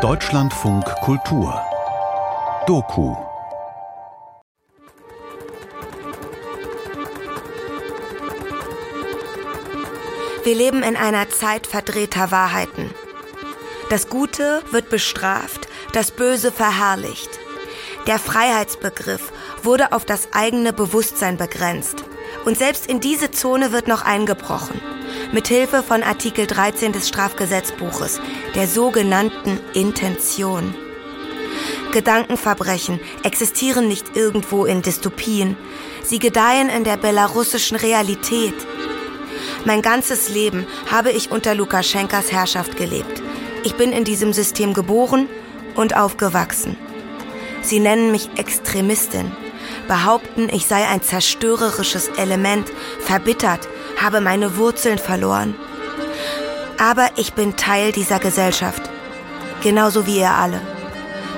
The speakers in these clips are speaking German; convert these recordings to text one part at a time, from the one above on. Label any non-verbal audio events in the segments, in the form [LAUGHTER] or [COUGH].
Deutschlandfunk Kultur Doku Wir leben in einer Zeit verdrehter Wahrheiten. Das Gute wird bestraft, das Böse verherrlicht. Der Freiheitsbegriff wurde auf das eigene Bewusstsein begrenzt. Und selbst in diese Zone wird noch eingebrochen. Mithilfe von Artikel 13 des Strafgesetzbuches, der sogenannten Intention. Gedankenverbrechen existieren nicht irgendwo in Dystopien. Sie gedeihen in der belarussischen Realität. Mein ganzes Leben habe ich unter Lukaschenkas Herrschaft gelebt. Ich bin in diesem System geboren und aufgewachsen. Sie nennen mich Extremistin, behaupten, ich sei ein zerstörerisches Element, verbittert, habe meine Wurzeln verloren. Aber ich bin Teil dieser Gesellschaft, genauso wie ihr alle.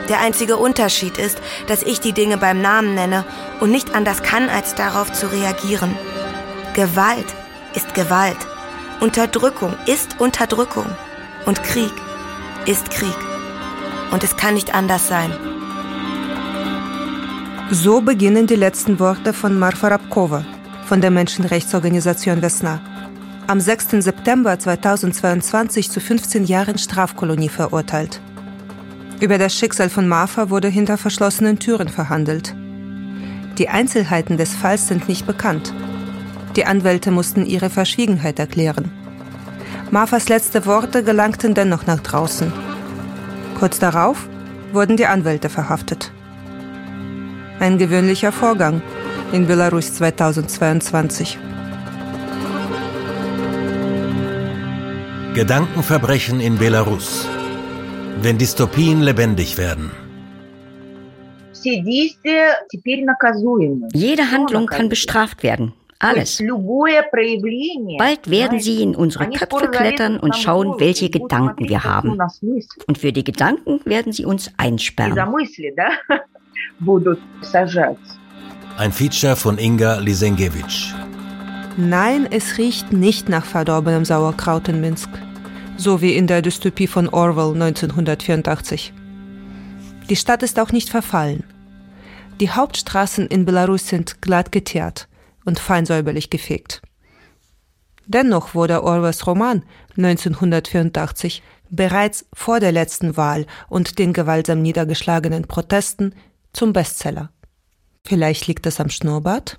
Der einzige Unterschied ist, dass ich die Dinge beim Namen nenne und nicht anders kann, als darauf zu reagieren. Gewalt ist Gewalt. Unterdrückung ist Unterdrückung. Und Krieg ist Krieg. Und es kann nicht anders sein. So beginnen die letzten Worte von Marfa Rabkova von der Menschenrechtsorganisation Vesna. Am 6. September 2022 zu 15 Jahren Strafkolonie verurteilt. Über das Schicksal von Marfa wurde hinter verschlossenen Türen verhandelt. Die Einzelheiten des Falls sind nicht bekannt. Die Anwälte mussten ihre Verschwiegenheit erklären. Marfas letzte Worte gelangten dennoch nach draußen. Kurz darauf wurden die Anwälte verhaftet. Ein gewöhnlicher Vorgang in Belarus 2022. Gedankenverbrechen in Belarus. Wenn Dystopien lebendig werden. Jede Handlung kann bestraft werden. Alles. Bald werden sie in unsere Köpfe klettern und schauen, welche Gedanken wir haben. Und für die Gedanken werden sie uns einsperren. [LAUGHS] Ein Feature von Inga Lisenkiewicz. Nein, es riecht nicht nach verdorbenem Sauerkraut in Minsk. So wie in der Dystopie von Orwell 1984. Die Stadt ist auch nicht verfallen. Die Hauptstraßen in Belarus sind glatt geteert und feinsäuberlich gefegt. Dennoch wurde Orwells Roman 1984 bereits vor der letzten Wahl und den gewaltsam niedergeschlagenen Protesten zum Bestseller. Vielleicht liegt es am Schnurrbart?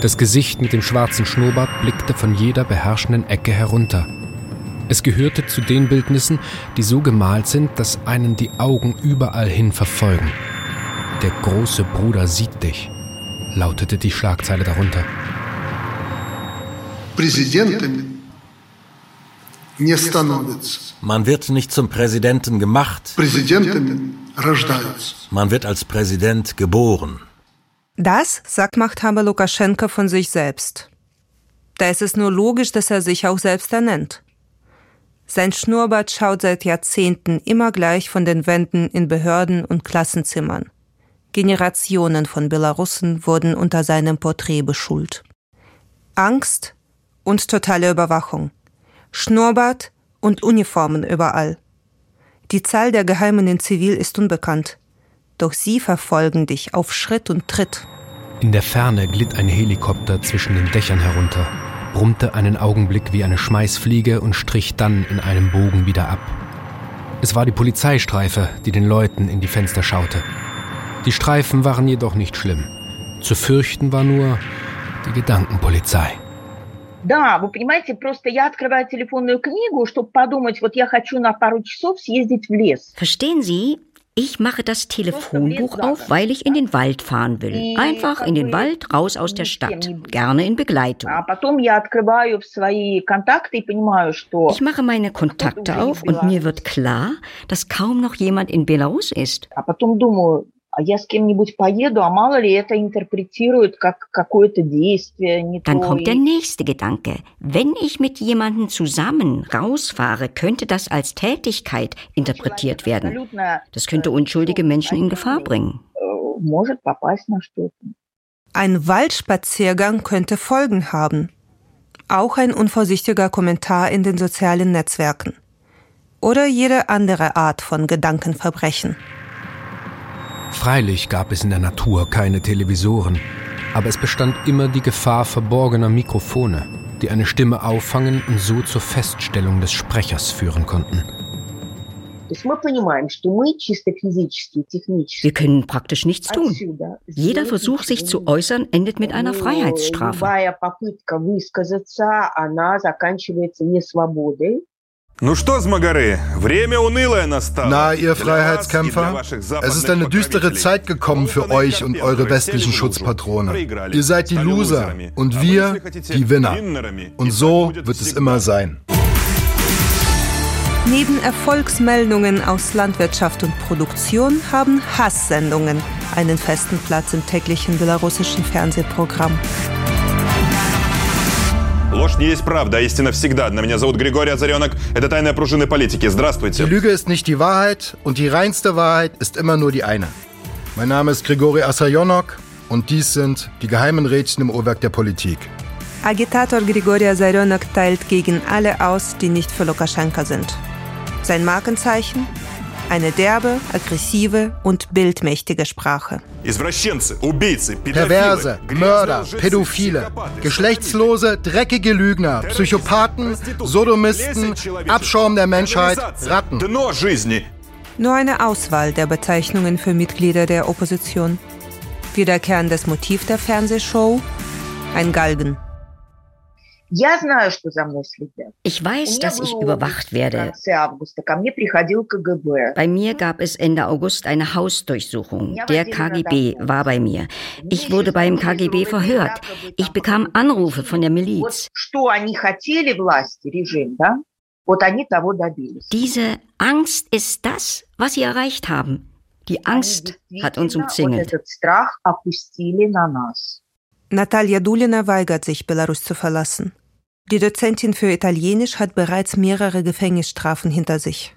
Das Gesicht mit dem schwarzen Schnurrbart blickte von jeder beherrschenden Ecke herunter. Es gehörte zu den Bildnissen, die so gemalt sind, dass einen die Augen überall hin verfolgen. Der große Bruder sieht dich lautete die Schlagzeile darunter. Man wird nicht zum Präsidenten gemacht. Man wird als Präsident geboren. Das sagt Machthaber Lukaschenka von sich selbst. Da ist es nur logisch, dass er sich auch selbst ernennt. Sein Schnurrbart schaut seit Jahrzehnten immer gleich von den Wänden in Behörden und Klassenzimmern. Generationen von Belarussen wurden unter seinem Porträt beschult. Angst und totale Überwachung. Schnurrbart und Uniformen überall. Die Zahl der Geheimen in Zivil ist unbekannt. Doch sie verfolgen dich auf Schritt und Tritt. In der Ferne glitt ein Helikopter zwischen den Dächern herunter, brummte einen Augenblick wie eine Schmeißfliege und strich dann in einem Bogen wieder ab. Es war die Polizeistreife, die den Leuten in die Fenster schaute. Die Streifen waren jedoch nicht schlimm. Zu fürchten war nur die Gedankenpolizei. Да, вы понимаете, просто я открываю телефонную книгу, чтобы подумать, вот я хочу на пару часов съездить в лес. Verstehen Sie? Ich mache das Telefonbuch auf, weil ich in den Wald fahren will. Einfach in den Wald, raus aus der Stadt. Gerne in Begleitung. Ich mache meine Kontakte auf und mir wird klar, dass kaum noch jemand in Belarus ist я с кем-нибудь поеду, а мало ли это интерпретируют как какое-то действие. Не Dann kommt der nächste Gedanke. Wenn ich mit jemandem zusammen rausfahre, könnte das als Tätigkeit interpretiert werden. Das könnte unschuldige Menschen in Gefahr bringen. Ein Waldspaziergang könnte Folgen haben. Auch ein unvorsichtiger Kommentar in den sozialen Netzwerken. Oder jede andere Art von Gedankenverbrechen. Freilich gab es in der Natur keine Televisoren, aber es bestand immer die Gefahr verborgener Mikrofone, die eine Stimme auffangen und so zur Feststellung des Sprechers führen konnten. Wir können praktisch nichts tun. Jeder Versuch, sich zu äußern, endet mit einer Freiheitsstrafe. Na, ihr Freiheitskämpfer, es ist eine düstere Zeit gekommen für euch und eure westlichen Schutzpatrone. Ihr seid die Loser und wir die Winner. Und so wird es immer sein. Neben Erfolgsmeldungen aus Landwirtschaft und Produktion haben Hasssendungen einen festen Platz im täglichen belarussischen Fernsehprogramm. Ложь не есть правда, а истина всегда. На меня зовут Григорий Озаренок. Это тайная пружина политики. Здравствуйте. Die Lüge ist nicht die Wahrheit und die reinste Wahrheit ist immer nur die eine. Mein Name ist Grigori Asajonok und dies sind die geheimen Rädchen im Uhrwerk der Politik. Agitator Grigori Asaryonok teilt gegen alle aus, die nicht für Lukaschenka sind. Sein Markenzeichen? eine derbe, aggressive und bildmächtige Sprache. Perverse, Mörder, Pädophile, geschlechtslose, dreckige Lügner, Psychopathen, Sodomisten, Abschaum der Menschheit, Ratten. Nur eine Auswahl der Bezeichnungen für Mitglieder der Opposition. Wiederkehrendes Motiv der Fernsehshow? Ein Galgen. Ich weiß, dass ich überwacht werde. Bei mir gab es Ende August eine Hausdurchsuchung. Der KGB war bei mir. Ich wurde beim KGB verhört. Ich bekam Anrufe von der Miliz. Diese Angst ist das, was sie erreicht haben. Die Angst hat uns umzingelt. Natalia Dulina weigert sich, Belarus zu verlassen. Die Dozentin für Italienisch hat bereits mehrere Gefängnisstrafen hinter sich.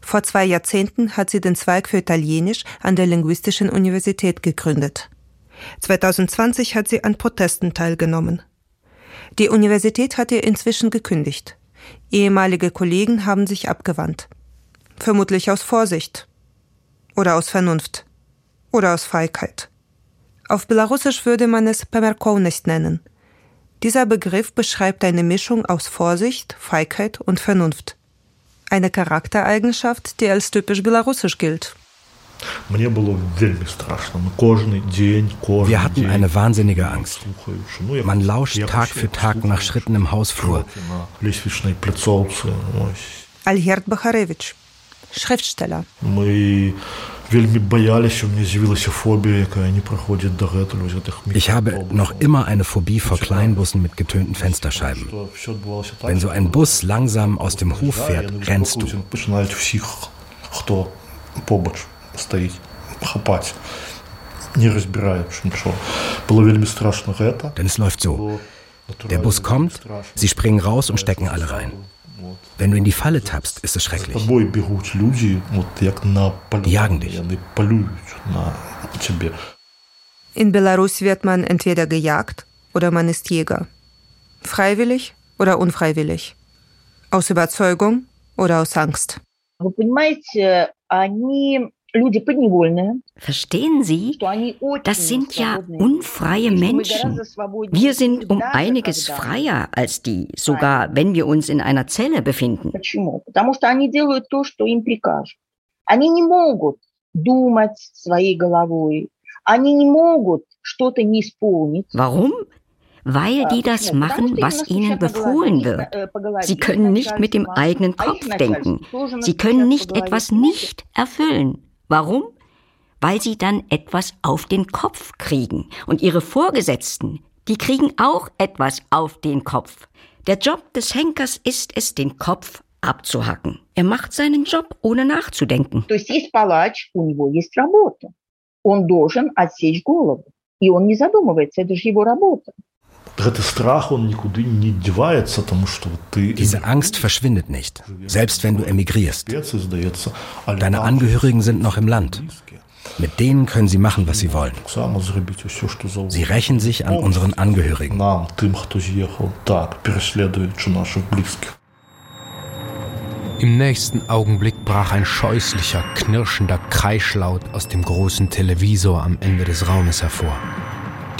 Vor zwei Jahrzehnten hat sie den Zweig für Italienisch an der Linguistischen Universität gegründet. 2020 hat sie an Protesten teilgenommen. Die Universität hat ihr inzwischen gekündigt. Ehemalige Kollegen haben sich abgewandt. Vermutlich aus Vorsicht. Oder aus Vernunft. Oder aus Feigheit. Auf Belarusisch würde man es Pemerkovность nennen. Dieser Begriff beschreibt eine Mischung aus Vorsicht, Feigheit und Vernunft. Eine Charaktereigenschaft, die als typisch belarussisch gilt. Wir hatten eine wahnsinnige Angst. Man lauscht Tag für Tag nach Schritten im Hausflur. Alherd Bacharewitsch, Schriftsteller. Ich habe noch immer eine Phobie vor Kleinbussen mit getönten Fensterscheiben. Wenn so ein Bus langsam aus dem Hof fährt, rennst du. Denn es läuft so. Der Bus kommt, sie springen raus und stecken alle rein. Wenn du in die Falle tappst, ist es schrecklich. Die jagen dich. In Belarus wird man entweder gejagt oder man ist Jäger. Freiwillig oder unfreiwillig. Aus Überzeugung oder aus Angst. Verstehen Sie? Das sind ja unfreie Menschen. Wir sind um einiges freier als die, sogar wenn wir uns in einer Zelle befinden. Warum? Weil die das machen, was ihnen befohlen wird. Э, Sie können nicht mit dem eigenen Kopf denken. Sie können nicht etwas nicht erfüllen. Warum? Weil sie dann etwas auf den Kopf kriegen. Und ihre Vorgesetzten, die kriegen auch etwas auf den Kopf. Der Job des Henkers ist es, den Kopf abzuhacken. Er macht seinen Job, ohne nachzudenken. Он должен отсечь голову. И он не задумывается, это же его работа. diese Angst verschwindet nicht, selbst wenn du emigrierst. Deine Angehörigen sind noch im Land. Mit denen können sie machen, was sie wollen. Sie rächen sich an unseren Angehörigen. Im nächsten Augenblick brach ein scheußlicher, knirschender Kreischlaut aus dem großen Televisor am Ende des Raumes hervor.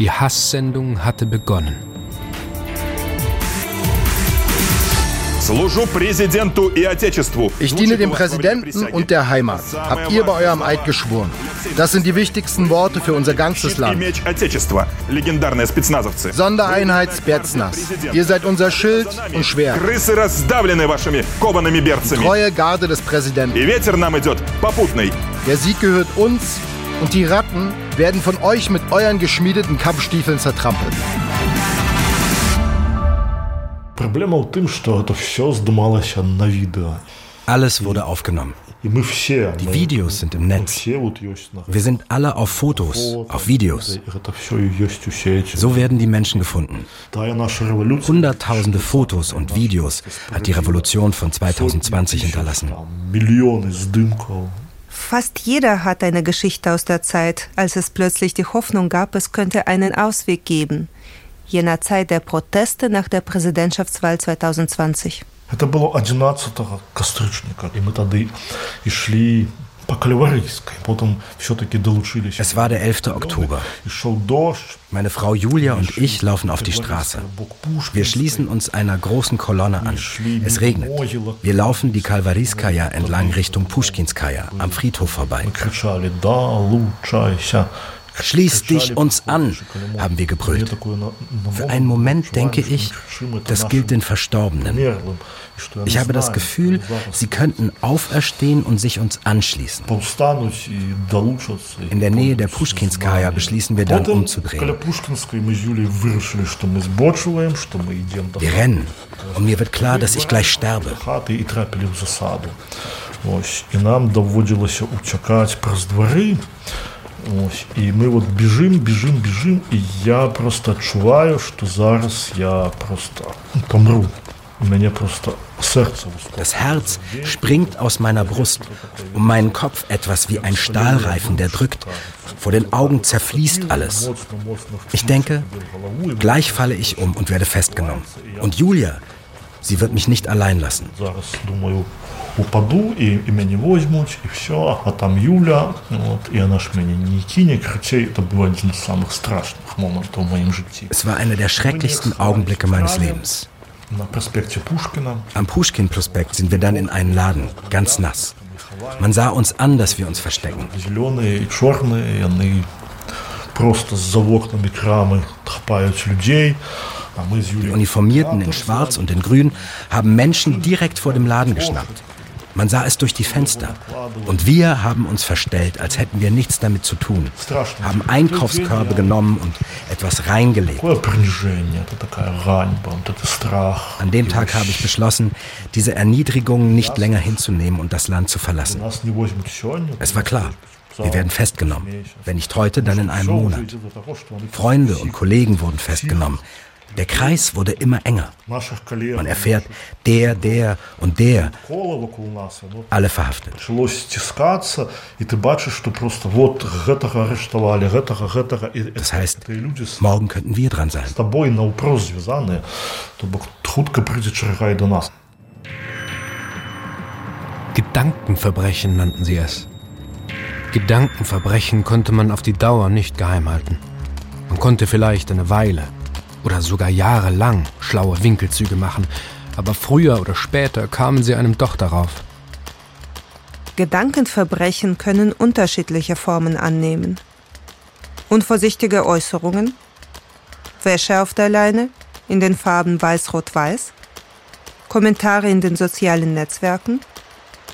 Die Hasssendung hatte begonnen. Ich diene dem Präsidenten und der Heimat. Habt ihr bei eurem Eid geschworen? Das sind die wichtigsten Worte für unser ganzes Land. Sondereinheit Spetsnaz. Ihr seid unser Schild und Schwert. Die treue Garde des Präsidenten. Der Sieg gehört uns und die Ratten werden von euch mit euren geschmiedeten Kampfstiefeln zertrampelt. Alles wurde aufgenommen. Die Videos sind im Netz. Wir sind alle auf Fotos, auf Videos. So werden die Menschen gefunden. Hunderttausende Fotos und Videos hat die Revolution von 2020 hinterlassen. Fast jeder hat eine Geschichte aus der Zeit, als es plötzlich die Hoffnung gab, es könnte einen Ausweg geben jener Zeit der Proteste nach der Präsidentschaftswahl 2020. Это было 11 кастрычника, и мы тогда и шли es war der 11. Oktober. Meine Frau Julia und ich laufen auf die Straße. Wir schließen uns einer großen Kolonne an. Es regnet. Wir laufen die Kalvariskaya entlang Richtung Pushkinskaya am Friedhof vorbei. Schließ dich uns an, haben wir gebrüllt. Für einen Moment denke ich, das gilt den Verstorbenen. Ich habe das Gefühl, sie könnten auferstehen und sich uns anschließen. In der Nähe der Pushkinskaya beschließen wir dann umzudrehen. Wir rennen und mir wird klar, dass ich gleich sterbe. Ось, і нам доводилося утікати през двори. Ось, і ми от біжим, біжим, біжим, і я просто відчуваю, що зараз я просто помру. Das Herz springt aus meiner Brust, um meinen Kopf etwas wie ein Stahlreifen, der drückt. Vor den Augen zerfließt alles. Ich denke, gleich falle ich um und werde festgenommen. Und Julia, sie wird mich nicht allein lassen упаду, і, і мені возьмуть, і все, а там Юля, от, і вона ж мені не кине, кричей, это был один из самых страшных моментов в моем житті. Es war einer der schrecklichsten Augenblicke meines Lebens. На проспекте Пушкина. Am Pushkin-Prospekt sind wir dann in einen Laden, ganz nass. Man sah uns an, dass wir uns verstecken. Зеленые и черные, они просто за окнами крами хапають людей. Die Uniformierten in Schwarz und in Grün haben Menschen direkt vor dem Laden geschnappt. Man sah es durch die Fenster. Und wir haben uns verstellt, als hätten wir nichts damit zu tun. Haben Einkaufskörbe genommen und etwas reingelegt. An dem Tag habe ich beschlossen, diese Erniedrigung nicht länger hinzunehmen und das Land zu verlassen. Es war klar. Wir werden festgenommen. Wenn nicht heute, dann in einem Monat. Freunde und Kollegen wurden festgenommen. Der Kreis wurde immer enger. Man erfährt, der, der und der, alle verhaftet. Das heißt, morgen könnten wir dran sein. Gedankenverbrechen nannten sie es. Gedankenverbrechen konnte man auf die Dauer nicht geheim halten. Man konnte vielleicht eine Weile, oder sogar jahrelang schlaue Winkelzüge machen, aber früher oder später kamen sie einem doch darauf. Gedankenverbrechen können unterschiedliche Formen annehmen. Unvorsichtige Äußerungen, Wäsche auf der Leine in den Farben Weiß-Rot-Weiß, Kommentare in den sozialen Netzwerken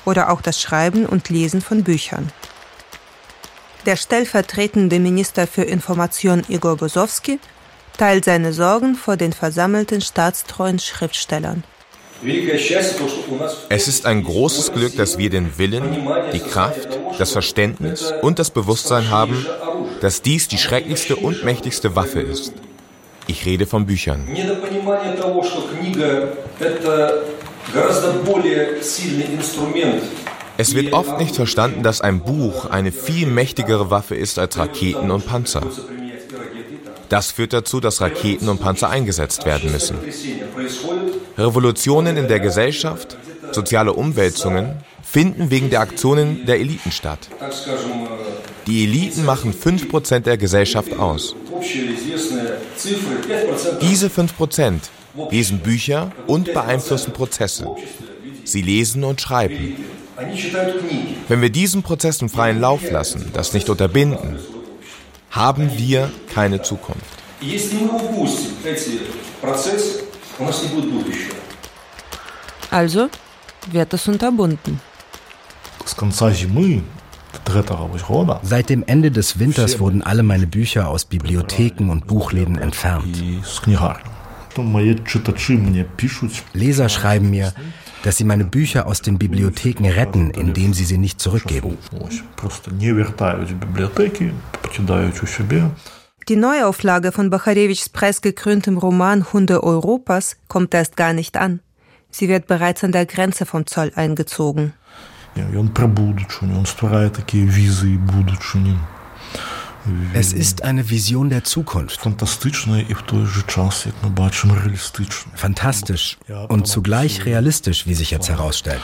oder auch das Schreiben und Lesen von Büchern. Der stellvertretende Minister für Information Igor Bosowski teilt seine Sorgen vor den versammelten staatstreuen Schriftstellern. Es ist ein großes Glück, dass wir den Willen, die Kraft, das Verständnis und das Bewusstsein haben, dass dies die schrecklichste und mächtigste Waffe ist. Ich rede von Büchern. Es wird oft nicht verstanden, dass ein Buch eine viel mächtigere Waffe ist als Raketen und Panzer. Das führt dazu, dass Raketen und Panzer eingesetzt werden müssen. Revolutionen in der Gesellschaft, soziale Umwälzungen finden wegen der Aktionen der Eliten statt. Die Eliten machen 5% der Gesellschaft aus. Diese 5% lesen Bücher und beeinflussen Prozesse. Sie lesen und schreiben. Wenn wir diesen Prozessen freien Lauf lassen, das nicht unterbinden, haben wir keine Zukunft. Also wird es unterbunden. Seit dem Ende des Winters wurden alle meine Bücher aus Bibliotheken und Buchläden entfernt. Leser schreiben mir, dass sie meine Bücher aus den Bibliotheken retten, indem sie sie nicht zurückgeben. Die Neuauflage von Bacharevichs preisgekröntem Roman Hunde Europas kommt erst gar nicht an. Sie wird bereits an der Grenze vom Zoll eingezogen. Es ist eine Vision der Zukunft. Fantastisch und zugleich realistisch, wie sich jetzt herausstellt.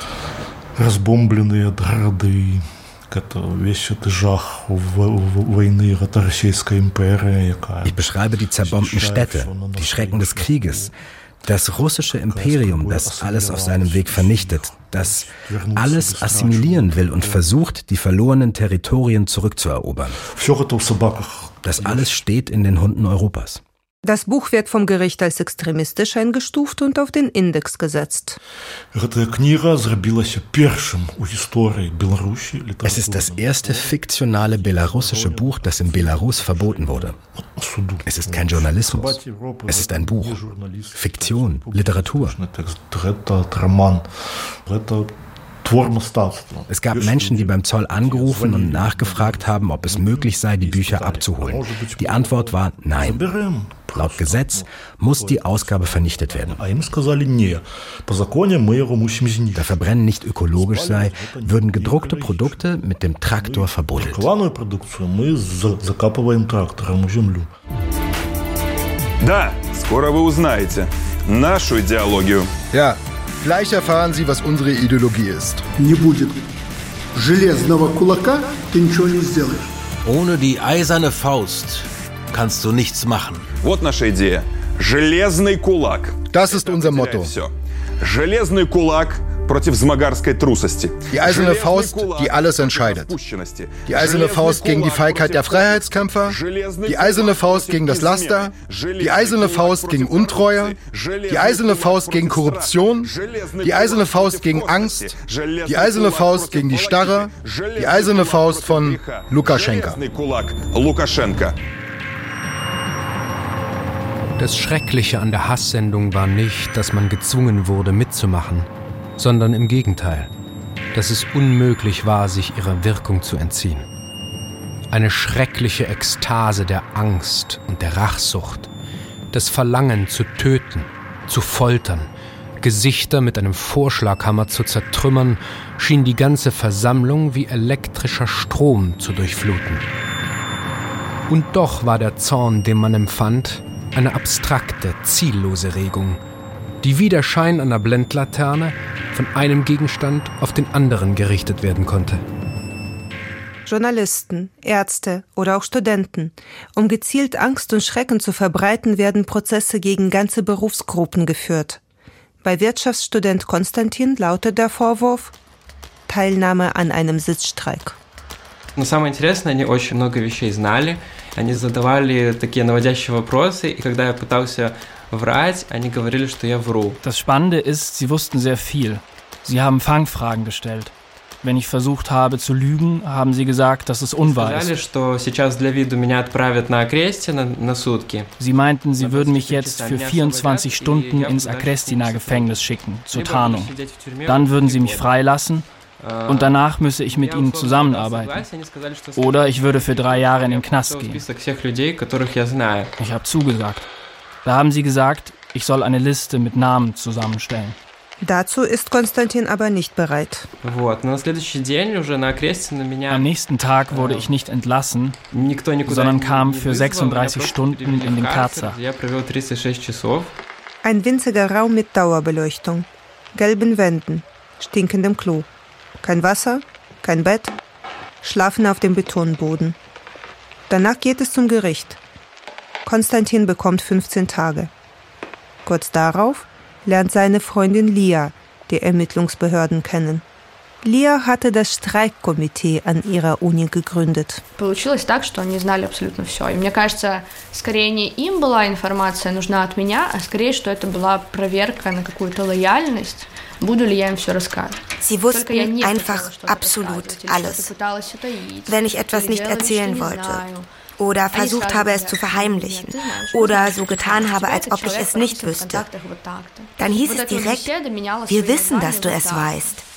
Ich beschreibe die zerbombten Städte, die Schrecken des Krieges, das russische Imperium, das alles auf seinem Weg vernichtet, das alles assimilieren will und versucht, die verlorenen Territorien zurückzuerobern. Das alles steht in den Hunden Europas. Das Buch wird vom Gericht als extremistisch eingestuft und auf den Index gesetzt. Es ist das erste fiktionale belarussische Buch, das in Belarus verboten wurde. Es ist kein Journalismus. Es ist ein Buch. Fiktion, Literatur. Es gab Menschen, die beim Zoll angerufen und nachgefragt haben, ob es möglich sei, die Bücher abzuholen. Die Antwort war nein. Laut Gesetz muss die Ausgabe vernichtet werden. Da Verbrennen nicht ökologisch sei, würden gedruckte Produkte mit dem Traktor verbuddelt. Да, скоро вы узнаете нашу идеологию. Ja, gleich erfahren Sie, was unsere Ideologie ist. Не будет железного кулака, ты ничего не сделаешь. Ohne die eiserne Faust kannst du nichts machen. Вот наша идея. Железный кулак. Das ist unser Motto. Железный кулак против змагарской трусости. Die eiserne Faust, die alles entscheidet. Die eiserne Faust gegen die Feigheit der Freiheitskämpfer, die eiserne Faust gegen das Laster, die eiserne Faust gegen Untreue, die eiserne Faust gegen Korruption, die eiserne Faust gegen Angst, die eiserne Faust gegen die Starre, die eiserne Faust von Lukaschenka. Das Schreckliche an der Hasssendung war nicht, dass man gezwungen wurde mitzumachen, sondern im Gegenteil, dass es unmöglich war, sich ihrer Wirkung zu entziehen. Eine schreckliche Ekstase der Angst und der Rachsucht, das Verlangen zu töten, zu foltern, Gesichter mit einem Vorschlaghammer zu zertrümmern, schien die ganze Versammlung wie elektrischer Strom zu durchfluten. Und doch war der Zorn, den man empfand, eine abstrakte, ziellose Regung, die wie der Schein einer Blendlaterne von einem Gegenstand auf den anderen gerichtet werden konnte. Journalisten, Ärzte oder auch Studenten. Um gezielt Angst und Schrecken zu verbreiten, werden Prozesse gegen ganze Berufsgruppen geführt. Bei Wirtschaftsstudent Konstantin lautet der Vorwurf Teilnahme an einem Sitzstreik. Но самое интересное, они очень много вещей знали, они задавали такие наводящие вопросы, и когда я пытался врать, они говорили, что я вру. Das Spannende ist, sie wussten sehr viel. Sie haben Fangfragen gestellt. Wenn ich versucht habe zu lügen, haben sie gesagt, dass es unwahr ist. Sie meinten, sie würden mich jetzt für 24 Stunden ins Agrestina-Gefängnis schicken, zur Tarnung. Dann würden sie mich freilassen und danach müsse ich mit ihnen zusammenarbeiten. Oder ich würde für drei Jahre in den Knast gehen. Ich habe zugesagt. Da haben sie gesagt, ich soll eine Liste mit Namen zusammenstellen. Dazu ist Konstantin aber nicht bereit. Am nächsten Tag wurde ich nicht entlassen, sondern kam für 36 Stunden in den Karzer. Ein winziger Raum mit Dauerbeleuchtung, gelben Wänden, stinkendem Klo. Kein Wasser, kein Bett, schlafen auf dem Betonboden. Danach geht es zum Gericht. Konstantin bekommt 15 Tage. Kurz darauf lernt seine Freundin Lia die Ermittlungsbehörden kennen. Lia hatte das Streikkomitee an ihrer Uni gegründet. Получилось так, что они знали абсолютно все. И мне кажется, скорее не им была информация нужна от меня, а скорее, что это была проверка на какую-то лояльность. Sie wussten einfach absolut alles. Wenn ich etwas nicht erzählen wollte oder versucht habe, es zu verheimlichen oder so getan habe, als ob ich es nicht wüsste, dann hieß es direkt, wir wissen, dass du es weißt.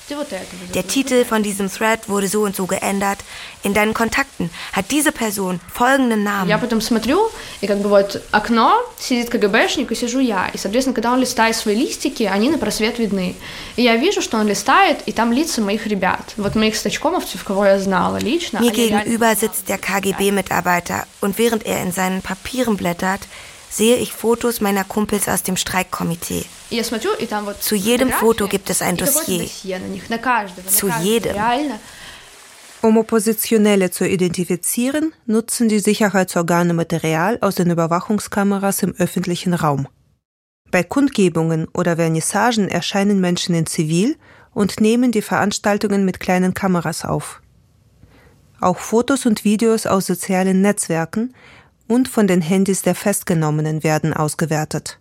Der Titel von diesem Thread wurde so und so geändert. In deinen Kontakten hat diese Person folgenden Namen. Я потом смотрю, и как бы вот окно, сидит КГБшник, и сижу я. И, соответственно, когда он листает свои листики, они на просвет видны. И я вижу, что он листает, и там лица моих ребят. Вот моих стачкомовцев, кого я знала лично. Mir gegenüber sitzt der KGB-Mitarbeiter und während er in seinen Papieren blättert, sehe ich Fotos meiner Kumpels aus dem Streikkomitee. Zu jedem Foto gibt es ein Dossier. Zu jedem. Um Oppositionelle zu identifizieren, nutzen die Sicherheitsorgane Material aus den Überwachungskameras im öffentlichen Raum. Bei Kundgebungen oder Vernissagen erscheinen Menschen in Zivil und nehmen die Veranstaltungen mit kleinen Kameras auf. Auch Fotos und Videos aus sozialen Netzwerken und von den Handys der Festgenommenen werden ausgewertet.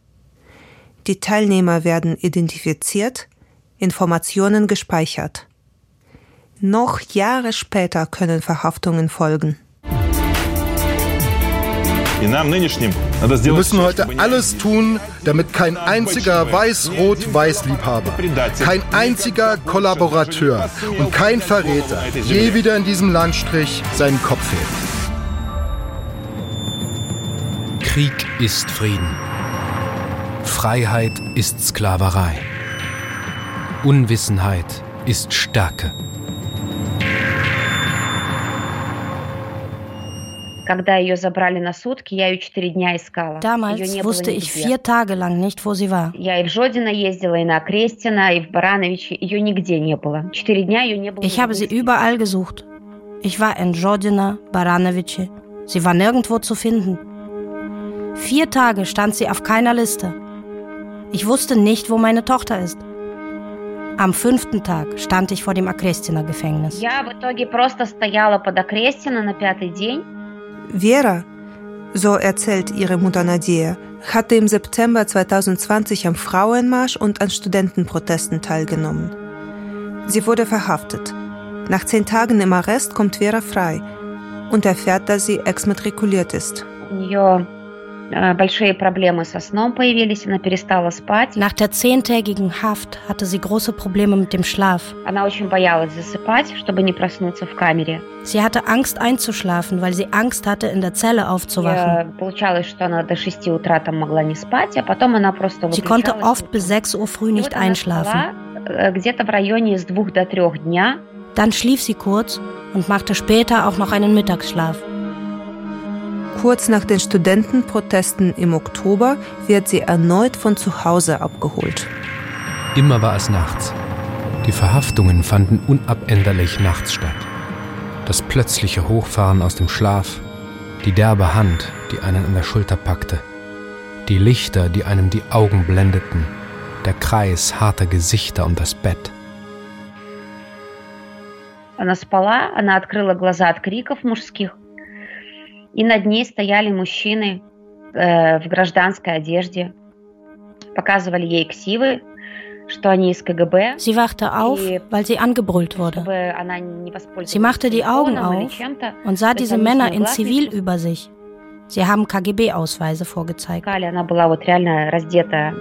Die Teilnehmer werden identifiziert, Informationen gespeichert. Noch Jahre später können Verhaftungen folgen. Wir müssen heute alles tun, damit kein einziger Weiß-Rot-Weiß-Liebhaber, kein einziger Kollaborateur und kein Verräter je wieder in diesem Landstrich seinen Kopf hebt. Krieg ist Frieden. Freiheit ist Sklaverei. Unwissenheit ist Stärke. Damals wusste ich vier Tage lang nicht, wo sie war. Ich habe sie überall gesucht. Ich war in Jodina, Baranovice. Sie war nirgendwo zu finden. Vier Tage stand sie auf keiner Liste. Ich wusste nicht, wo meine Tochter ist. Am fünften Tag stand ich vor dem Akrestina-Gefängnis. Vera, so erzählt ihre Mutter Nadia, hatte im September 2020 am Frauenmarsch und an Studentenprotesten teilgenommen. Sie wurde verhaftet. Nach zehn Tagen im Arrest kommt Vera frei und erfährt, dass sie exmatrikuliert ist. Ja. Nach der zehntägigen Haft hatte sie große Probleme mit dem Schlaf. Sie hatte Angst einzuschlafen, weil sie Angst hatte, in der Zelle aufzuwachen. Sie konnte oft bis 6 Uhr früh nicht einschlafen. Dann schlief sie kurz und machte später auch noch einen Mittagsschlaf. Kurz nach den Studentenprotesten im Oktober wird sie erneut von zu Hause abgeholt. Immer war es nachts. Die Verhaftungen fanden unabänderlich nachts statt. Das plötzliche Hochfahren aus dem Schlaf, die derbe Hand, die einen an der Schulter packte, die Lichter, die einem die Augen blendeten, der Kreis harter Gesichter um das Bett. Она спала, она открыла глаза от криков мужских. И над ней стояли мужчины э, в гражданской одежде, показывали ей ксивы, что они из КГБ. Sie wachte auf, weil sie angebrüllt wurde. Sie machte die Augen auf und sah diese Männer in Zivil über sich. Sie haben KGB-Ausweise vorgezeigt. Она была вот реально раздета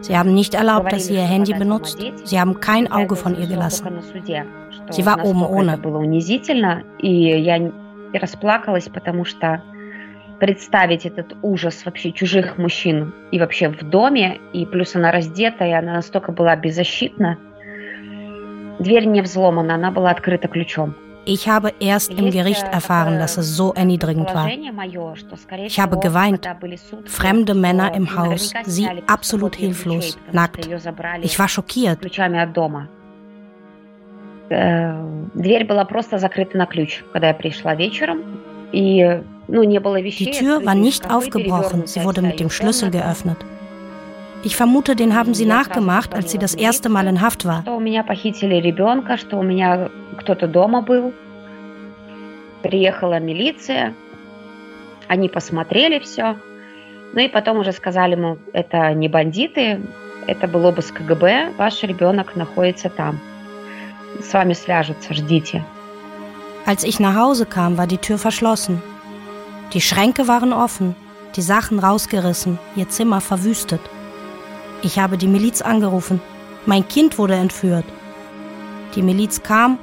Sie haben nicht erlaubt, dass sie ihr Handy benutzt. Sie haben kein Auge von ihr gelassen. Sie war oben ohne. И расплакалась, потому что представить этот ужас вообще чужих мужчин и вообще в доме, и плюс она раздетая, она настолько была беззащитна. Дверь не взломана, она была открыта ключом. Ich habe erst im Gericht erfahren, dass es so erniedrigend war. Ich habe geweint. Fremde Männer im Haus, sie absolut hilflos, nackt. Ich war schockiert. Дверь была просто закрыта на ключ, когда я пришла вечером. И, ну, не было вещей. Die Tür war nicht aufgebrochen, sie wurde mit dem Schlüssel geöffnet. Ich vermute, den haben sie nachgemacht, als sie das erste Mal in Haft war. Что у меня похитили ребенка, что у меня кто-то дома был. Приехала милиция, они посмотрели все. Ну и потом уже сказали, мол, это не бандиты, это был обыск КГБ, ваш ребенок находится там. С вами свяжутся, ждите. Als ich nach Hause kam, war die Tür verschlossen. Die Schränke waren offen, die Sachen rausgerissen, ihr Zimmer verwüstet. Ich habe die Miliz angerufen. Mein Kind wurde entführt. Die Miliz kam,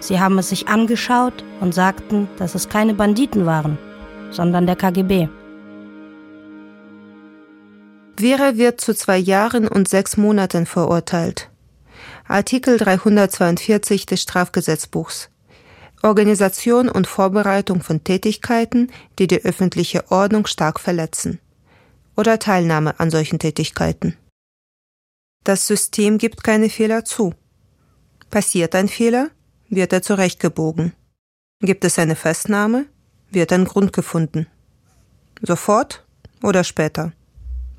sie haben es sich angeschaut und sagten, dass es keine Banditen waren, sondern der KGB. Vera wird zu zwei Jahren und sechs Monaten verurteilt. Artikel 342 des Strafgesetzbuchs. Organisation und Vorbereitung von Tätigkeiten, die die öffentliche Ordnung stark verletzen. Oder Teilnahme an solchen Tätigkeiten. Das System gibt keine Fehler zu. Passiert ein Fehler, wird er zurechtgebogen. Gibt es eine Festnahme, wird ein Grund gefunden. Sofort oder später.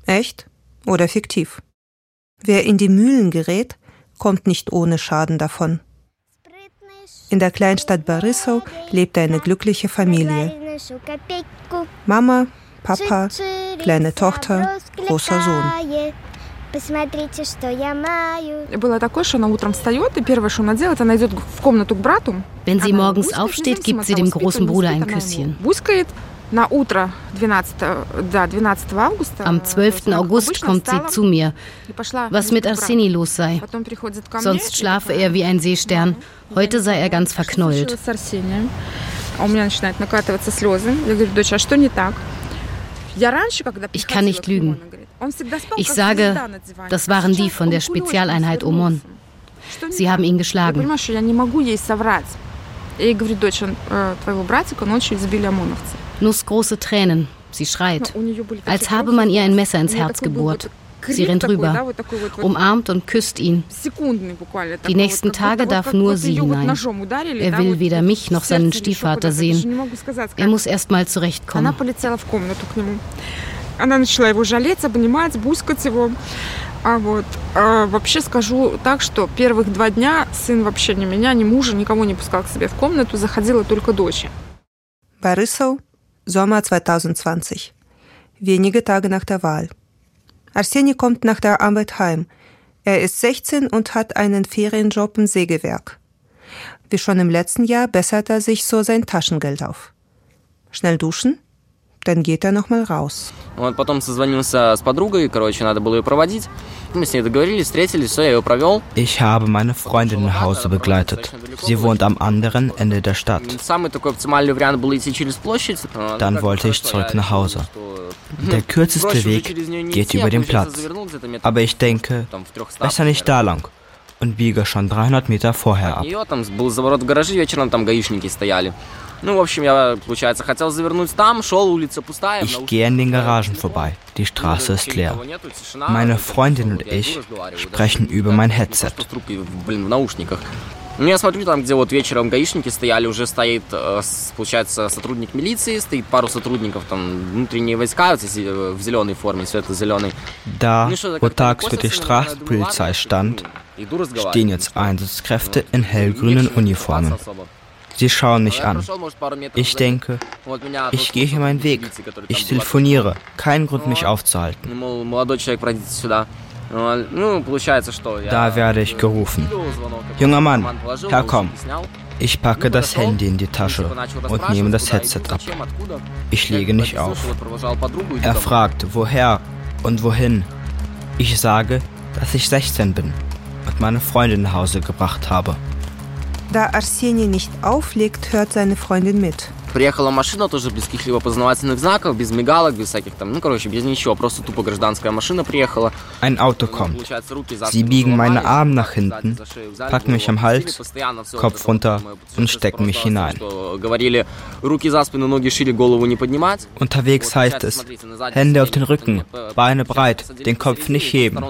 Echt oder fiktiv. Wer in die Mühlen gerät, kommt nicht ohne Schaden davon. In der Kleinstadt Barissow lebt eine glückliche Familie. Mama, Papa, kleine Tochter, großer Sohn. Посмотрите, что я маю. Было такое, что она утром встает, и первое, что она делает, она идет в комнату к брату. Wenn sie morgens aufsteht, gibt sie dem großen Bruder ein Küsschen. Буськает, am 12. August kommt sie zu mir, was mit Arseni los sei. Sonst schlafe er wie ein Seestern. Heute sei er ganz verknollt. Ich kann nicht lügen. Ich sage, das waren die von der Spezialeinheit Omon. Sie haben ihn geschlagen. Я говорю, дочь, твоего братика ночью избили ОМОНовцы. Nussgroße Tränen. Sie schreit, als habe man ihr ein Messer ins Herz gebohrt. Sie rennt rüber, umarmt und küsst ihn. Die nächsten Tage darf nur sie hinein. Er will weder mich noch seinen Stiefvater sehen. Er muss erst mal zurechtkommen. Она начала его жалеть, обнимать, буськать его. А вот а, вообще скажу так, что первых два дня сын вообще ни меня, ни мужа, никого не пускал к себе в комнату, заходила только дочь. Борисов Sommer 2020. Wenige Tage nach der Wahl. Arseni kommt nach der Arbeit heim. Er ist 16 und hat einen Ferienjob im Sägewerk. Wie schon im letzten Jahr bessert er sich so sein Taschengeld auf. Schnell duschen, dann geht er nochmal raus. Вот потом созвонился с подругой, короче, надо было ее проводить. Мы с ней договорились, встретились, все, я ее провел. Ich habe meine Freundin nach Hause begleitet. Sie wohnt am anderen Ende der Stadt. Самый такой оптимальный вариант был идти через площадь. Dann wollte ich zurück nach Hause. [LAUGHS] Der kürzeste Weg geht über den Platz. Aber ich denke, besser nicht da lang und biege schon 300 Meter vorher ab. Ну, в общем, я, получается, хотел завернуть там, шел, улица пустая. Ich gehe an den Garagen vorbei. Die Straße ist leer. Meine Freundin und ich sprechen über mein Headset. Блин, в наушниках. Ну, я смотрю, там, где вот вечером гаишники стояли, уже стоит, получается, сотрудник милиции, стоит пару сотрудников, там, внутренние войска в зеленой форме, светло-зеленой. Da, wo tagsüber die Straßenpolizei stand, stehen jetzt Einsatzkräfte in hellgrünen Uniformen. Sie schauen mich an. Ich denke, ich gehe hier meinen Weg. Ich telefoniere. Kein Grund, mich aufzuhalten. Da werde ich gerufen. Junger Mann, herkomm. Ich packe das Handy in die Tasche und nehme das Headset ab. Ich lege nicht auf. Er fragt, woher und wohin. Ich sage, dass ich 16 bin und meine Freundin nach Hause gebracht habe. Da Arseni nicht auflegt, hört seine Freundin mit. Приехала машина тоже без каких-либо познавательных знаков, без мигалок, без всяких там, ну, короче, без ничего. Просто тупо гражданская машина приехала. Ein Auto kommt. Sie biegen meine Arme nach hinten, packen mich am Hals, Kopf runter und stecken mich hinein. Говорили, руки за спину, ноги шире, голову не поднимать. Unterwegs heißt es, Hände auf den Rücken, Beine breit, den Kopf nicht heben.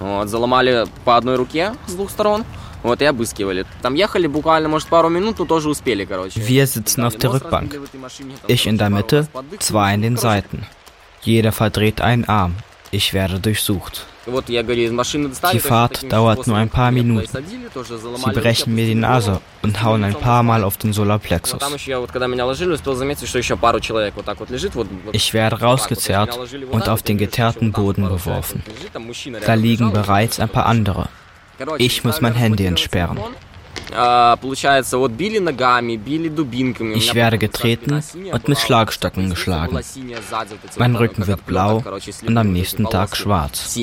Вот, заломали по одной руке с двух сторон. Вот, и обыскивали. Там ехали буквально, может, пару минут, но тоже успели, короче. Wir sitzen auf der Rückbank. Ich in der Mitte, zwei in den Seiten. Jeder verdreht einen Arm. Ich werde durchsucht. Die Fahrt dauert nur ein paar Minuten. Sie brechen mir die Nase und hauen ein paar Mal auf den Solarplexus. Ich werde rausgezerrt und auf den geteerten Boden geworfen. Da liegen bereits ein paar andere. Ich muss mein Handy entsperren. Ich werde getreten und mit Schlagstöcken geschlagen. Mein Rücken wird blau und am nächsten Tag schwarz.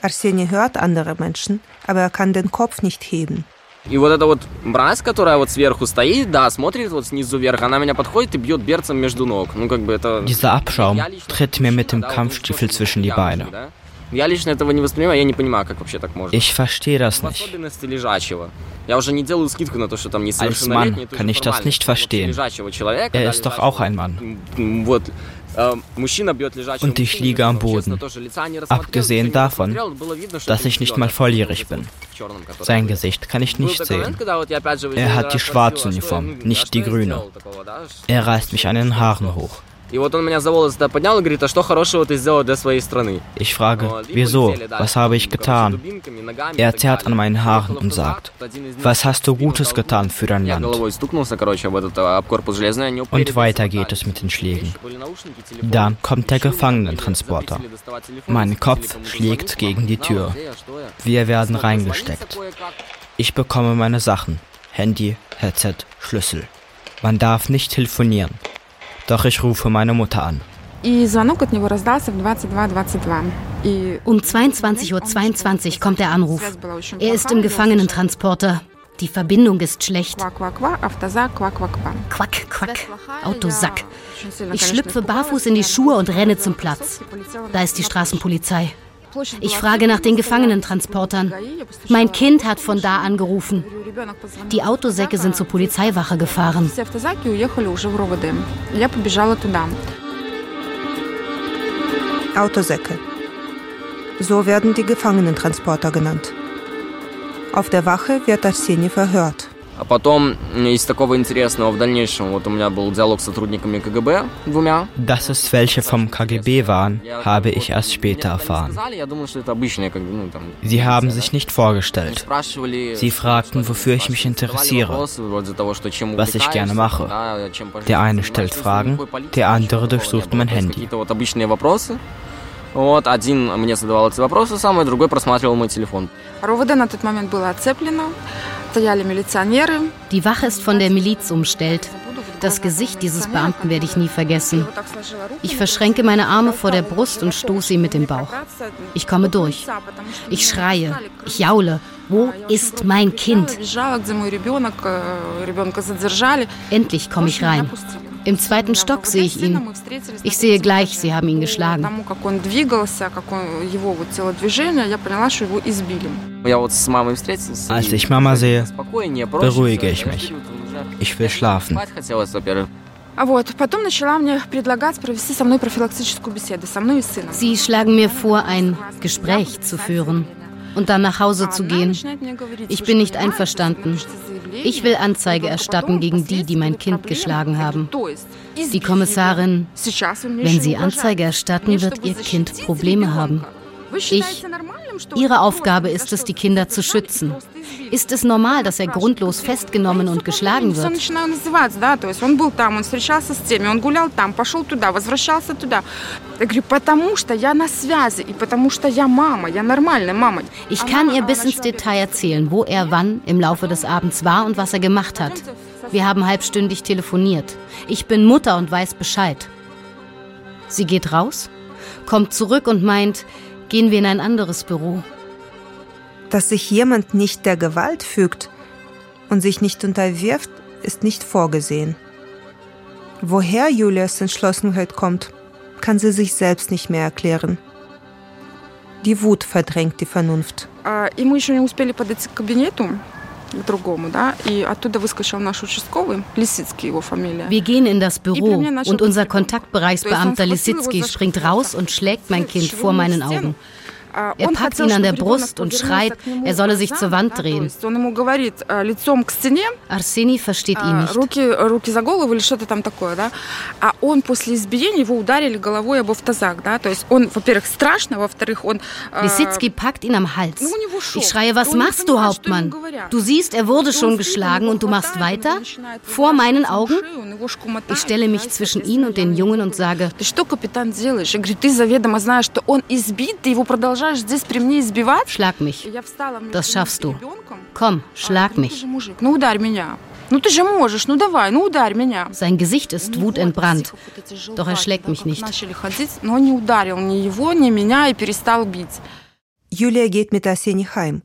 Arseni hört andere Menschen, aber er kann den Kopf nicht heben. И вот эта вот мразь, которая вот сверху стоит, да, смотрит вот снизу вверх, она меня подходит и бьет берцем между ног. Ну, как бы это... Dieser Abschaum tritt mir mit dem Kampfstiefel zwischen die Beine. Я лично этого не воспринимаю, я не понимаю, как вообще так можно. Ich verstehe das nicht. Особенности лежачего. Я уже не делаю скидку на то, что там Als Mann kann ich das nicht verstehen. Er ist doch auch ein Mann. Вот. Und ich liege am Boden. Abgesehen davon, dass ich nicht mal volljährig bin. Sein Gesicht kann ich nicht sehen. Er hat die schwarze Uniform, nicht die grüne. Er reißt mich an den Haaren hoch. И вот он меня за волосы поднял и говорит, а что хорошего ты сделал для своей страны? Ich frage, wieso? Was habe ich getan? Er zerrt an meinen Haaren und sagt, was hast du Gutes getan für dein Land? Und weiter geht es mit den Schlägen. Dann kommt der Gefangenentransporter. Mein Kopf schlägt gegen die Tür. Wir werden reingesteckt. Ich bekomme meine Sachen. Handy, Headset, Schlüssel. Man darf nicht telefonieren. Doch ich rufe meine Mutter an. Um 22.22 Uhr 22 kommt der Anruf. Er ist im Gefangenentransporter. Die Verbindung ist schlecht. Quack, quack, Autosack. Ich schlüpfe barfuß in die Schuhe und renne zum Platz. Da ist die Straßenpolizei. Ich frage nach den Gefangenentransportern. Mein Kind hat von da angerufen. Die Autosäcke sind zur Polizeiwache gefahren. Autosäcke. So werden die Gefangenentransporter genannt. Auf der Wache wird Arseni verhört. А потом из такого интересного в дальнейшем, вот у меня был диалог с сотрудниками КГБ двумя. Dass es welche vom KGB waren, habe ich erst später erfahren. Sie haben sich nicht vorgestellt. Sie fragten, wofür ich mich interessiere, was ich gerne mache. Der eine stellt Fragen, der andere durchsucht mein Handy. Вот, один мне задавал эти вопросы самый, другой просматривал мой телефон. РОВД на тот момент было оцеплено. Die Wache ist von der Miliz umstellt. Das Gesicht dieses Beamten werde ich nie vergessen. Ich verschränke meine Arme vor der Brust und stoße ihm mit dem Bauch. Ich komme durch. Ich schreie. Ich jaule. Wo ist mein Kind? Endlich komme ich rein. Im zweiten Stock sehe ich ihn. Ich sehe gleich, sie haben ihn geschlagen. Als ich Mama sehe, beruhige ich mich. Ich will schlafen. Sie schlagen mir vor, ein Gespräch zu führen und dann nach Hause zu gehen. Ich bin nicht einverstanden. Ich will Anzeige erstatten gegen die, die mein Kind geschlagen haben. Die Kommissarin, wenn Sie Anzeige erstatten, wird Ihr Kind Probleme haben. Ich, Ihre Aufgabe ist es, die Kinder zu schützen. Ist es normal, dass er grundlos festgenommen und geschlagen wird? Ich kann ihr bis ins Detail erzählen, wo er wann im Laufe des Abends war und was er gemacht hat. Wir haben halbstündig telefoniert. Ich bin Mutter und weiß Bescheid. Sie geht raus, kommt zurück und meint, gehen wir in ein anderes Büro. Dass sich jemand nicht der Gewalt fügt und sich nicht unterwirft, ist nicht vorgesehen. Woher Julias Entschlossenheit kommt, kann sie sich selbst nicht mehr erklären. Die Wut verdrängt die Vernunft. И мы еще не успели подойти к кабинету, к другому, да, и оттуда выскочил наш участковый, Лисицкий его фамилия. Wir gehen in das Büro und unser Kontaktbereichsbeamter Lisitzky springt raus und schlägt mein Kind vor meinen Augen. Er packt ihn an der Brust und schreit, er solle sich zur Wand drehen. Arseni versteht ihn nicht. Lisitsky packt ihn am Hals. Ich schreie, was machst du, Hauptmann? Du siehst, er wurde schon geschlagen und du machst weiter? Vor meinen Augen? Ich stelle mich zwischen ihn und den Jungen und sage, Schlag mich. Das schaffst du. Komm, schlag mich. Sein Gesicht ist wutentbrannt, doch er schlägt mich nicht. Julia geht mit Arseni heim.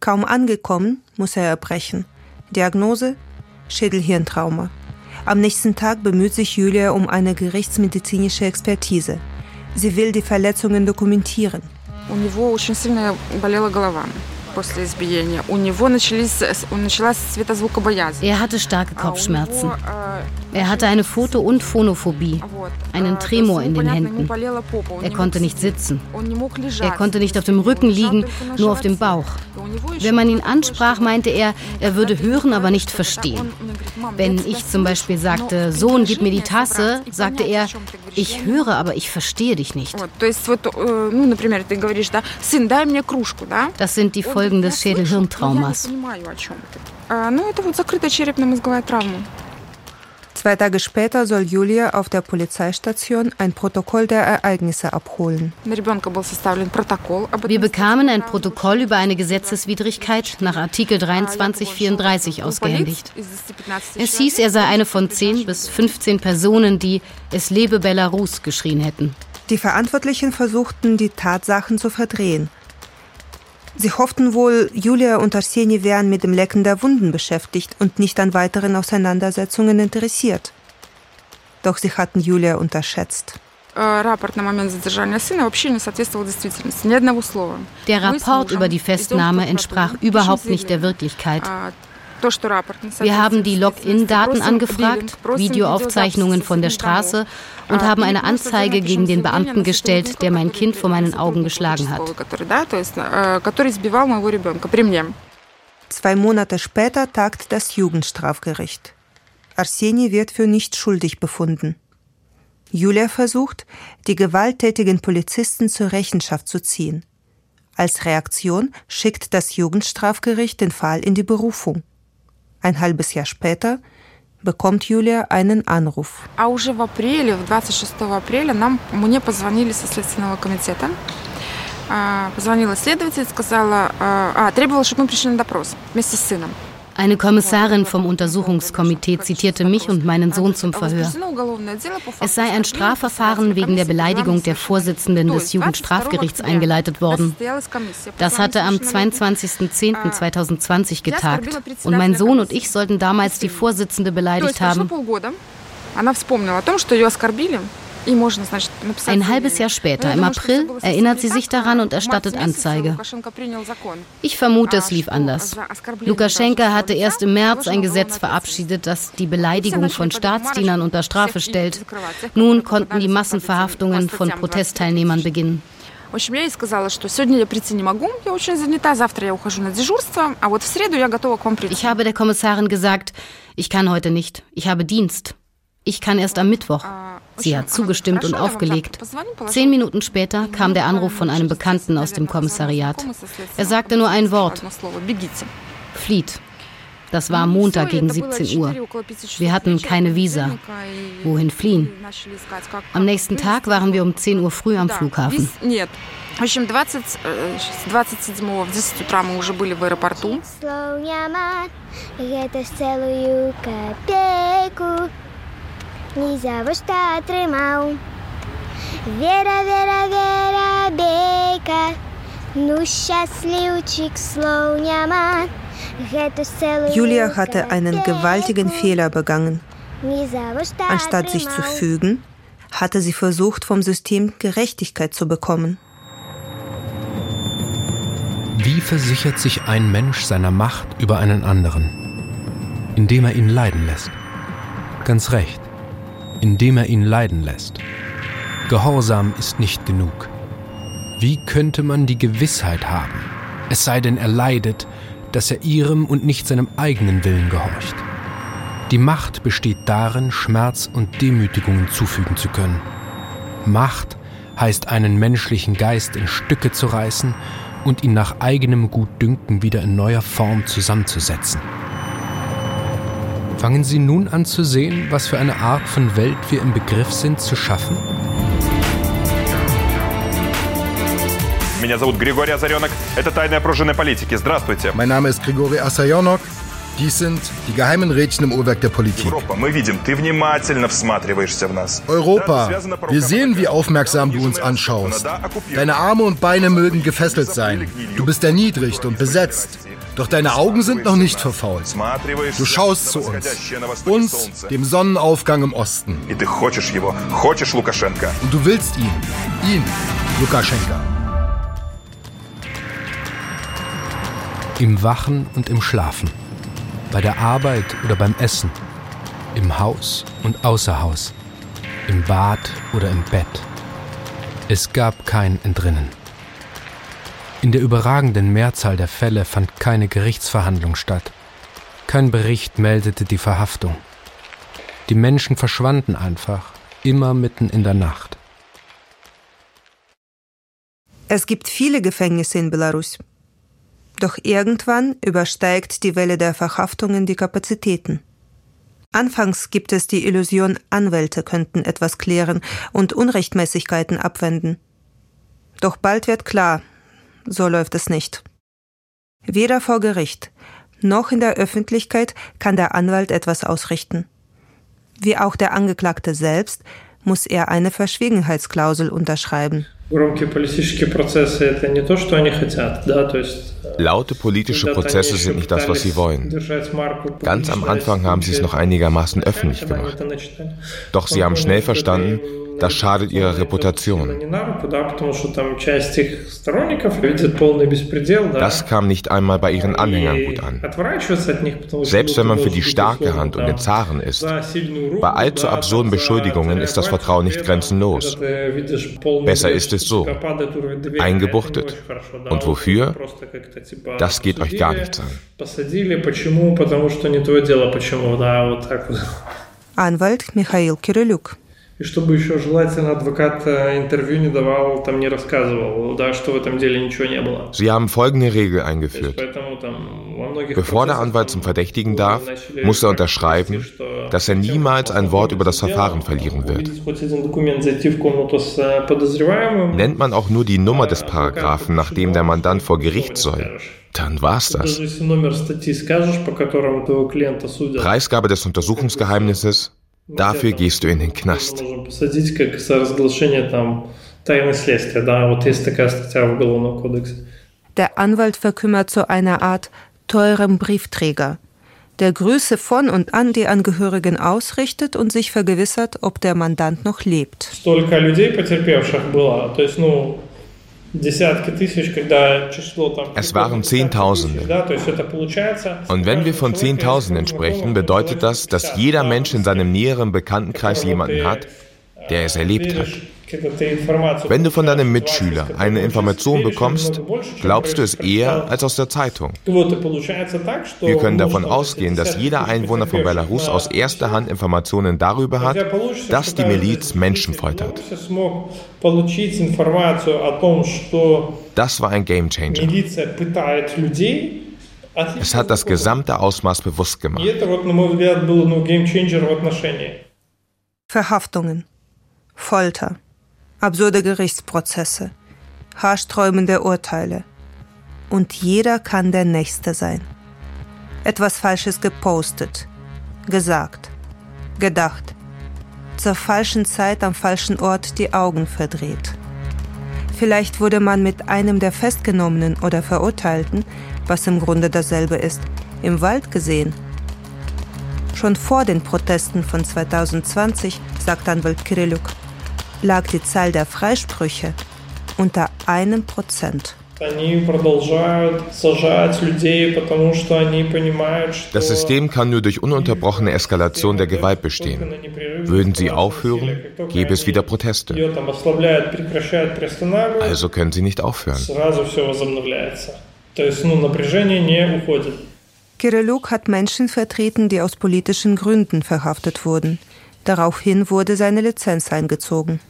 Kaum angekommen, muss er erbrechen. Diagnose? Schädelhirntrauma. Am nächsten Tag bemüht sich Julia um eine gerichtsmedizinische Expertise. Sie will die Verletzungen dokumentieren. У него очень сильно болела голова. после избиения. У него начались, началась светозвукобоязнь. Er hatte starke Kopfschmerzen. Er hatte eine Foto- und Phonophobie, einen Tremor in den Händen. Er konnte nicht sitzen. Er konnte nicht auf dem Rücken liegen, nur auf dem Bauch. Wenn man ihn ansprach, meinte er, er würde hören, aber nicht verstehen. Wenn ich zum Beispiel sagte, Sohn, gib mir die Tasse, sagte er, ich höre, aber ich verstehe dich nicht. Das sind die Folgen des Schädelhirntraumas. Zwei Tage später soll Julia auf der Polizeistation ein Protokoll der Ereignisse abholen. Wir bekamen ein Protokoll über eine Gesetzeswidrigkeit nach Artikel 2334 ausgehändigt. Es hieß, er sei eine von 10 bis 15 Personen, die Es lebe Belarus geschrien hätten. Die Verantwortlichen versuchten, die Tatsachen zu verdrehen. Sie hofften wohl, Julia und Arseni wären mit dem Lecken der Wunden beschäftigt und nicht an weiteren Auseinandersetzungen interessiert. Doch sie hatten Julia unterschätzt. Der Rapport über die Festnahme entsprach überhaupt nicht der Wirklichkeit. Wir haben die Login-Daten angefragt, Videoaufzeichnungen von der Straße und haben eine Anzeige gegen den Beamten gestellt, der mein Kind vor meinen Augen geschlagen hat. Zwei Monate später tagt das Jugendstrafgericht. Arseni wird für nicht schuldig befunden. Julia versucht, die gewalttätigen Polizisten zur Rechenschaft zu ziehen. Als Reaktion schickt das Jugendstrafgericht den Fall in die Berufung. Ein halbes Jahr später bekommt Julia einen Anruf. А уже в апреле, 26 апреля, нам, мне позвонили со Следственного комитета. Позвонила следователь, сказала, а, требовала, чтобы мы пришли на допрос вместе с сыном. Eine Kommissarin vom Untersuchungskomitee zitierte mich und meinen Sohn zum Verhör. Es sei ein Strafverfahren wegen der Beleidigung der Vorsitzenden des Jugendstrafgerichts eingeleitet worden. Das hatte am 22.10.2020 getagt und mein Sohn und ich sollten damals die Vorsitzende beleidigt haben. Ein halbes Jahr später, im April, erinnert sie sich daran und erstattet Anzeige. Ich vermute, es lief anders. Lukaschenka hatte erst im März ein Gesetz verabschiedet, das die Beleidigung von Staatsdienern unter Strafe stellt. Nun konnten die Massenverhaftungen von Protestteilnehmern beginnen. Ich habe der Kommissarin gesagt, ich kann heute nicht, ich habe Dienst. Ich kann erst am Mittwoch. Sie hat zugestimmt und aufgelegt. Zehn Minuten später kam der Anruf von einem Bekannten aus dem Kommissariat. Er sagte nur ein Wort. Flieht. Das war Montag gegen 17 Uhr. Wir hatten keine Visa. Wohin fliehen? Am nächsten Tag waren wir um 10 Uhr früh am Flughafen. В общем, 20, 27 в 10 утра мы уже были в аэропорту. Ні за вошта тримав. Віра, віра, віра, бійка, Julia hatte einen gewaltigen Fehler begangen. Anstatt sich zu fügen, hatte sie versucht, vom System Gerechtigkeit zu bekommen. Wie versichert sich ein Mensch seiner Macht über einen anderen? Indem er ihn leiden lässt. Ganz recht, indem er ihn leiden lässt. Gehorsam ist nicht genug. Wie könnte man die Gewissheit haben, es sei denn er leidet, dass er ihrem und nicht seinem eigenen Willen gehorcht? Die Macht besteht darin, Schmerz und Demütigungen zufügen zu können. Macht heißt einen menschlichen Geist in Stücke zu reißen und ihn nach eigenem Gutdünken wieder in neuer Form zusammenzusetzen. Fangen Sie nun an zu sehen, was für eine Art von Welt wir im Begriff sind zu schaffen? Меня зовут Григорий Озаренок. Это «Тайная пружина политики». Здравствуйте. Mein Name ist Grigori Asayonok. Dies sind die geheimen Rädchen im Uhrwerk der Politik. Европа, мы видим, ты внимательно всматриваешься в нас. Europa, wir sehen, wie aufmerksam du uns anschaust. Deine Arme und Beine mögen gefesselt sein. Du bist erniedrigt und besetzt. Doch deine Augen sind noch nicht verfault. Du schaust zu uns. Uns, dem Sonnenaufgang im Osten. Und du willst ihn. Ihn, Lukaschenka. Im Wachen und im Schlafen bei der Arbeit oder beim Essen, im Haus und außer Haus, im Bad oder im Bett. Es gab kein Entrinnen. In der überragenden Mehrzahl der Fälle fand keine Gerichtsverhandlung statt. Kein Bericht meldete die Verhaftung. Die Menschen verschwanden einfach, immer mitten in der Nacht. Es gibt viele Gefängnisse in Belarus. Doch irgendwann übersteigt die Welle der Verhaftungen die Kapazitäten. Anfangs gibt es die Illusion, Anwälte könnten etwas klären und Unrechtmäßigkeiten abwenden. Doch bald wird klar, so läuft es nicht. Weder vor Gericht noch in der Öffentlichkeit kann der Anwalt etwas ausrichten. Wie auch der Angeklagte selbst muss er eine Verschwiegenheitsklausel unterschreiben. Laute politische Prozesse sind nicht das, was sie wollen. Ganz am Anfang haben sie es noch einigermaßen öffentlich gemacht. Doch sie haben schnell verstanden, das schadet ihrer Reputation. Das kam nicht einmal bei ihren Anhängern gut an. Selbst wenn man für die starke Hand und den Zaren ist, bei allzu absurden Beschuldigungen ist das Vertrauen nicht grenzenlos. Besser ist es so. Eingebuchtet. Und wofür? Das geht euch gar nichts an. Anwalt Michail Kirilluk И чтобы еще желательно адвокат интервью не давал, там не рассказывал, да, что в этом деле ничего не было. Sie haben folgende Regel eingeführt. Bevor der Anwalt zum Verdächtigen darf, muss er unterschreiben, dass er niemals ein Wort über das Verfahren verlieren wird. Nennt man auch nur die Nummer des Paragraphen, nach dem der Mandant vor Gericht soll, dann war's das. Preisgabe des Untersuchungsgeheimnisses Dafür gehst du in den Knast. Der Anwalt verkümmert zu einer Art teurem Briefträger, der Grüße von und an die Angehörigen ausrichtet und sich vergewissert, ob der Mandant noch lebt. Es waren Zehntausende. Und wenn wir von Zehntausenden sprechen, bedeutet das, dass jeder Mensch in seinem näheren Bekanntenkreis jemanden hat, der es erlebt hat. Wenn du von deinem Mitschüler eine Information bekommst, glaubst du es eher als aus der Zeitung. Wir können davon ausgehen, dass jeder Einwohner von Belarus aus erster Hand Informationen darüber hat, dass die Miliz Menschen foltert. Das war ein Gamechanger. Es hat das gesamte Ausmaß bewusst gemacht. Verhaftungen, Folter absurde Gerichtsprozesse, haarsträubende Urteile. Und jeder kann der Nächste sein. Etwas Falsches gepostet, gesagt, gedacht, zur falschen Zeit am falschen Ort die Augen verdreht. Vielleicht wurde man mit einem der Festgenommenen oder Verurteilten, was im Grunde dasselbe ist, im Wald gesehen. Schon vor den Protesten von 2020, sagt Anwalt Kirilluk, lag die Zahl der Freisprüche unter einem Prozent. Das System kann nur durch ununterbrochene Eskalation der Gewalt bestehen. Würden sie aufhören, gäbe es wieder Proteste. Also können sie nicht aufhören. Kirilluk hat Menschen vertreten, die aus politischen Gründen verhaftet wurden. Daraufhin wurde seine Lizenz eingezogen.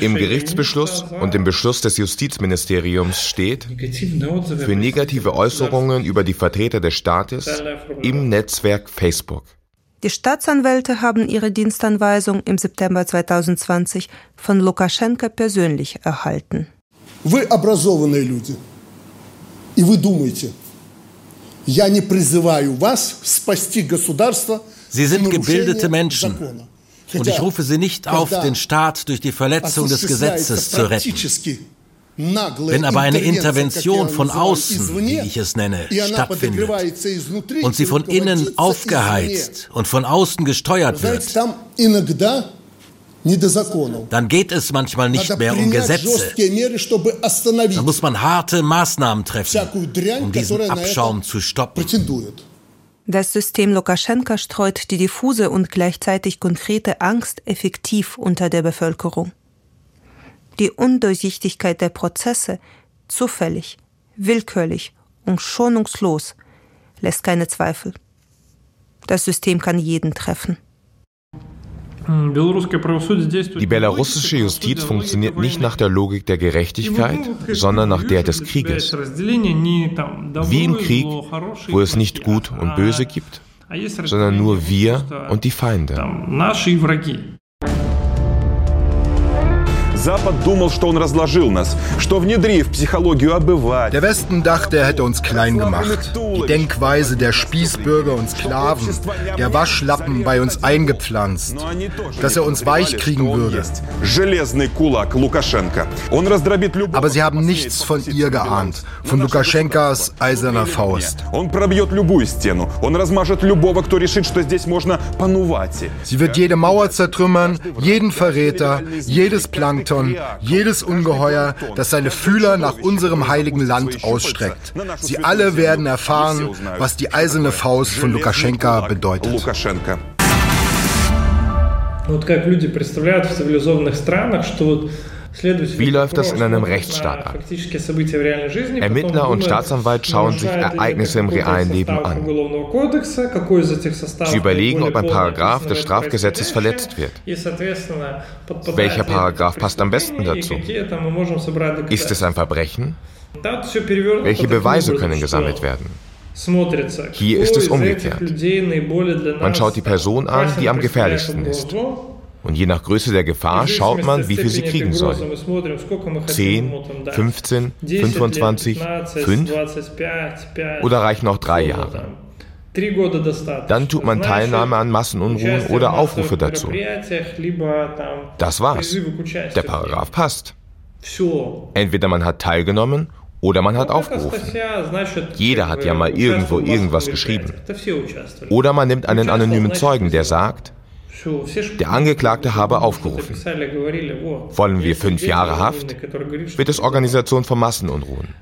Im Gerichtsbeschluss und im Beschluss des Justizministeriums steht, für negative Äußerungen über die Vertreter des Staates im Netzwerk Facebook. Die Staatsanwälte haben ihre Dienstanweisung im September 2020 von Lukaschenka persönlich erhalten. Вы образованные люди. И вы думаете, я не призываю вас спасти государство Sie sind gebildete Menschen. Und ich rufe Sie nicht auf, den Staat durch die Verletzung des Gesetzes zu retten. Wenn aber eine Intervention von außen, wie ich es nenne, stattfindet und sie von innen aufgeheizt und von außen gesteuert wird, dann geht es manchmal nicht mehr um Gesetze. Da muss man harte Maßnahmen treffen, um diesen Abschaum zu stoppen. Das System Lukaschenka streut die diffuse und gleichzeitig konkrete Angst effektiv unter der Bevölkerung. Die Undurchsichtigkeit der Prozesse, zufällig, willkürlich und schonungslos, lässt keine Zweifel. Das System kann jeden treffen. Die belarussische Justiz funktioniert nicht nach der Logik der Gerechtigkeit, sondern nach der des Krieges. Wie im Krieg, wo es nicht Gut und Böse gibt, sondern nur wir und die Feinde. Запад думал, что он разложил нас, что внедрив психологию обывателя. Der Westen dachte, er hätte uns klein gemacht. Die Denkweise der Spießbürger und Sklaven, der Waschlappen bei uns eingepflanzt, dass er uns weich kriegen würde. Aber sie haben nichts von ihr geahnt, von Lukaschenkas eiserner Faust. Sie wird jede Mauer zertrümmern, jeden Verräter, jedes Plankton Plankton, jedes Ungeheuer, das seine Fühler nach unserem heiligen Land ausstreckt. Sie alle werden erfahren, was die eiserne Faust von Lukaschenka bedeutet. Вот как люди представляют в цивилизованных странах, что вот wie läuft das in einem Rechtsstaat ab? Ermittler und Staatsanwalt schauen sich Ereignisse im realen Leben an. Sie überlegen, ob ein Paragraph des Strafgesetzes verletzt wird. Welcher Paragraph passt am besten dazu? Ist es ein Verbrechen? Welche Beweise können gesammelt werden? Hier ist es umgekehrt. Man schaut die Person an, die am gefährlichsten ist. Und je nach Größe der Gefahr schaut man, wie viel sie kriegen soll. 10, 15, 25, 5 oder reichen auch drei Jahre. Dann tut man Teilnahme an Massenunruhen oder Aufrufe dazu. Das war's. Der Paragraph passt. Entweder man hat teilgenommen oder man hat aufgerufen. Jeder hat ja mal irgendwo irgendwas geschrieben. Oder man nimmt einen anonymen Zeugen, der sagt, der Angeklagte habe aufgerufen. Wollen wir fünf Jahre Haft, wird es Organisation von Massenunruhen.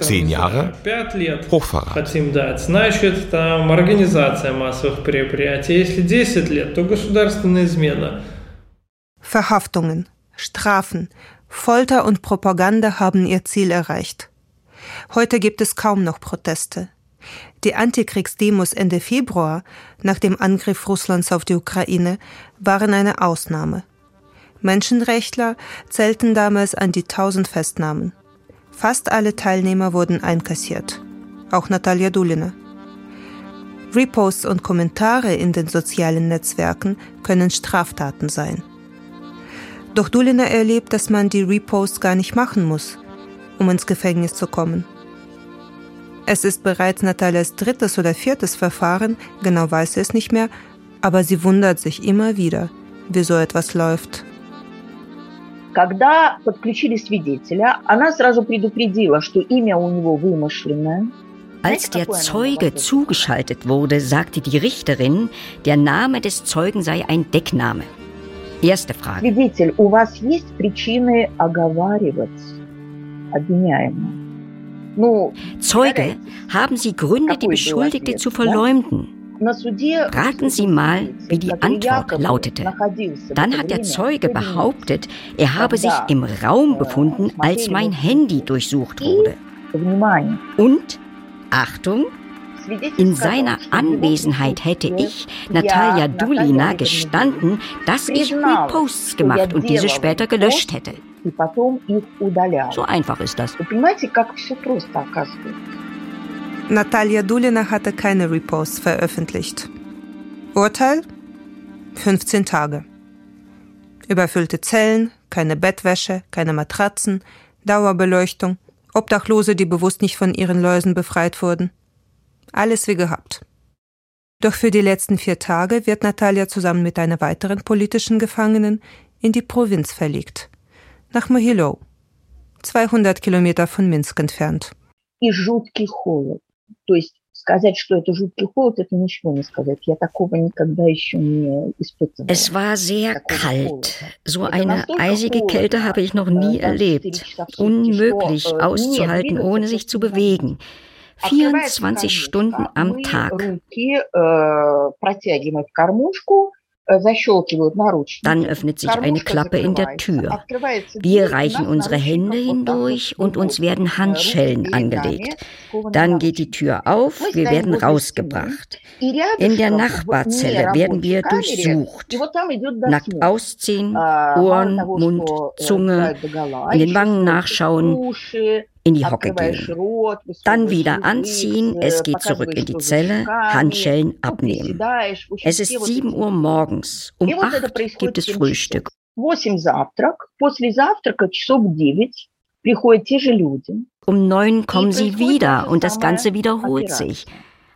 Zehn Jahre Hochverrat. Verhaftungen, Strafen, Folter und Propaganda haben ihr Ziel erreicht. Heute gibt es kaum noch Proteste. Die Antikriegsdemos Ende Februar, nach dem Angriff Russlands auf die Ukraine, waren eine Ausnahme. Menschenrechtler zählten damals an die tausend Festnahmen. Fast alle Teilnehmer wurden einkassiert. Auch Natalia Dulina. Reposts und Kommentare in den sozialen Netzwerken können Straftaten sein. Doch Dulina erlebt, dass man die Reposts gar nicht machen muss, um ins Gefängnis zu kommen. Es ist bereits Natalias drittes oder viertes Verfahren, genau weiß sie es nicht mehr, aber sie wundert sich immer wieder, wie so etwas läuft. Когда подключили свидетеля, она сразу предупредила, что имя у него вымышленное. Als der Zeuge zugeschaltet wurde, sagte die Richterin, der Name des Zeugen sei ein Deckname. Erste Frage. Свидетель, у вас есть причины оговаривать обвиняемого? Zeuge, haben Sie Gründe, die Beschuldigte zu verleumden? Raten Sie mal, wie die Antwort lautete. Dann hat der Zeuge behauptet, er habe sich im Raum befunden, als mein Handy durchsucht wurde. Und, Achtung, in seiner Anwesenheit hätte ich, Natalia Dulina, gestanden, dass ich Reposts gemacht und diese später gelöscht hätte. So einfach ist das. Natalia Dulina hatte keine Reposts veröffentlicht. Urteil? 15 Tage. Überfüllte Zellen, keine Bettwäsche, keine Matratzen, Dauerbeleuchtung, Obdachlose, die bewusst nicht von ihren Läusen befreit wurden. Alles wie gehabt. Doch für die letzten vier Tage wird Natalia zusammen mit einer weiteren politischen Gefangenen in die Provinz verlegt. Nach Mohilou, 200 Kilometer von Minsk entfernt. Es war sehr kalt. So eine eisige Kälte habe ich noch nie erlebt. Unmöglich auszuhalten, ohne sich zu bewegen. 24 Stunden am Tag. Dann öffnet sich eine Klappe in der Tür. Wir reichen unsere Hände hindurch und uns werden Handschellen angelegt. Dann geht die Tür auf, wir werden rausgebracht. In der Nachbarzelle werden wir durchsucht. Nackt ausziehen, Ohren, Mund, Zunge, in den Wangen nachschauen, in die Hocke gehen. Dann wieder anziehen, es geht zurück in die Zelle, Handschellen abnehmen. Es ist 7 Uhr morgens, um 8 gibt es Frühstück. Um 9 kommen sie wieder und das Ganze wiederholt sich.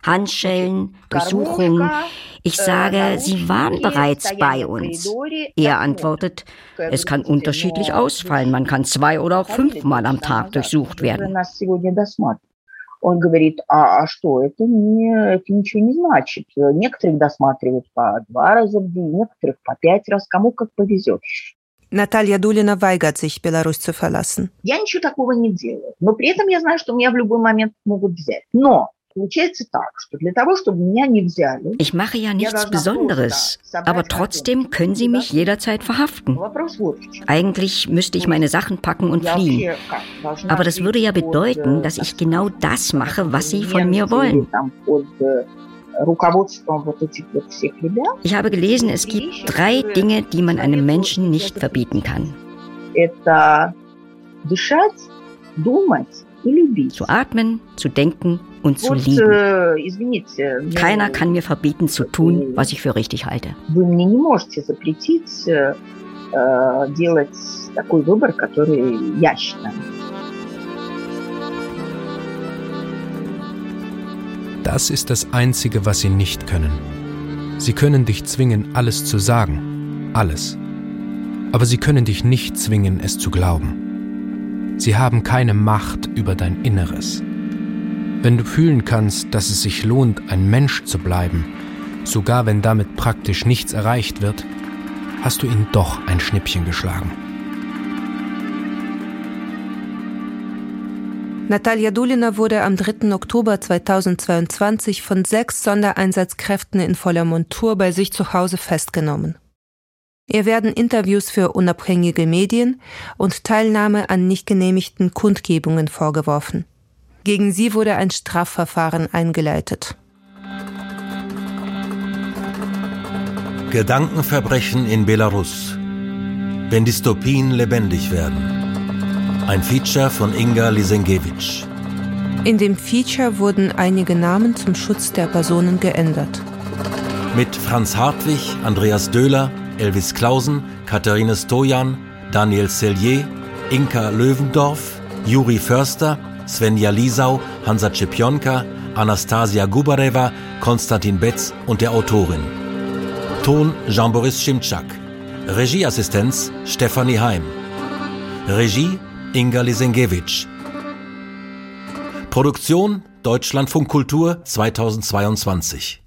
Handschellen, Durchsuchungen. Ich sage, Sie waren bereits bei uns. Er antwortet, es kann unterschiedlich ausfallen. Man kann zwei oder auch fünfmal am Tag durchsucht werden. Он говорит, а, а что, это, не, это ничего не значит. Некоторых досматривают по два раза в день, некоторых по пять раз, кому как повезет. Natalia Dulina weigert sich, Belarus zu verlassen. Я ничего такого не делаю. Но при этом я знаю, что меня в любой момент могут взять. Но ich mache ja nichts Besonderes, aber trotzdem können Sie mich jederzeit verhaften. Eigentlich müsste ich meine Sachen packen und fliehen. Aber das würde ja bedeuten, dass ich genau das mache, was Sie von mir wollen. Ich habe gelesen, es gibt drei Dinge, die man einem Menschen nicht verbieten kann. Zu atmen, zu denken und zu lieben. Э, Keiner kann mir verbieten zu tun, was ich für richtig halte. Э, das ist das Einzige, was sie nicht können. Sie können dich zwingen, alles zu sagen. Alles. Aber sie können dich nicht zwingen, es zu glauben. Sie haben keine Macht über dein Inneres. Wenn du fühlen kannst, dass es sich lohnt, ein Mensch zu bleiben, sogar wenn damit praktisch nichts erreicht wird, hast du ihn doch ein Schnippchen geschlagen. Natalia Dulina wurde am 3. Oktober 2022 von sechs Sondereinsatzkräften in voller Montur bei sich zu Hause festgenommen. Ihr werden Interviews für unabhängige Medien und Teilnahme an nicht genehmigten Kundgebungen vorgeworfen. Gegen sie wurde ein Strafverfahren eingeleitet. Gedankenverbrechen in Belarus. Wenn Dystopien lebendig werden. Ein Feature von Inga Lisenkiewicz. In dem Feature wurden einige Namen zum Schutz der Personen geändert. Mit Franz Hartwig, Andreas Döhler, Elvis Klausen, Katharine Stojan, Daniel Sellier, Inka Löwendorf, Juri Förster Svenja Lisau, Hansa Czepionka, Anastasia Gubareva, Konstantin Betz und der Autorin. Ton Jean-Boris Schimczak. Regieassistenz Stefanie Heim. Regie Inga Lisenkiewicz. Produktion Deutschlandfunk Kultur 2022.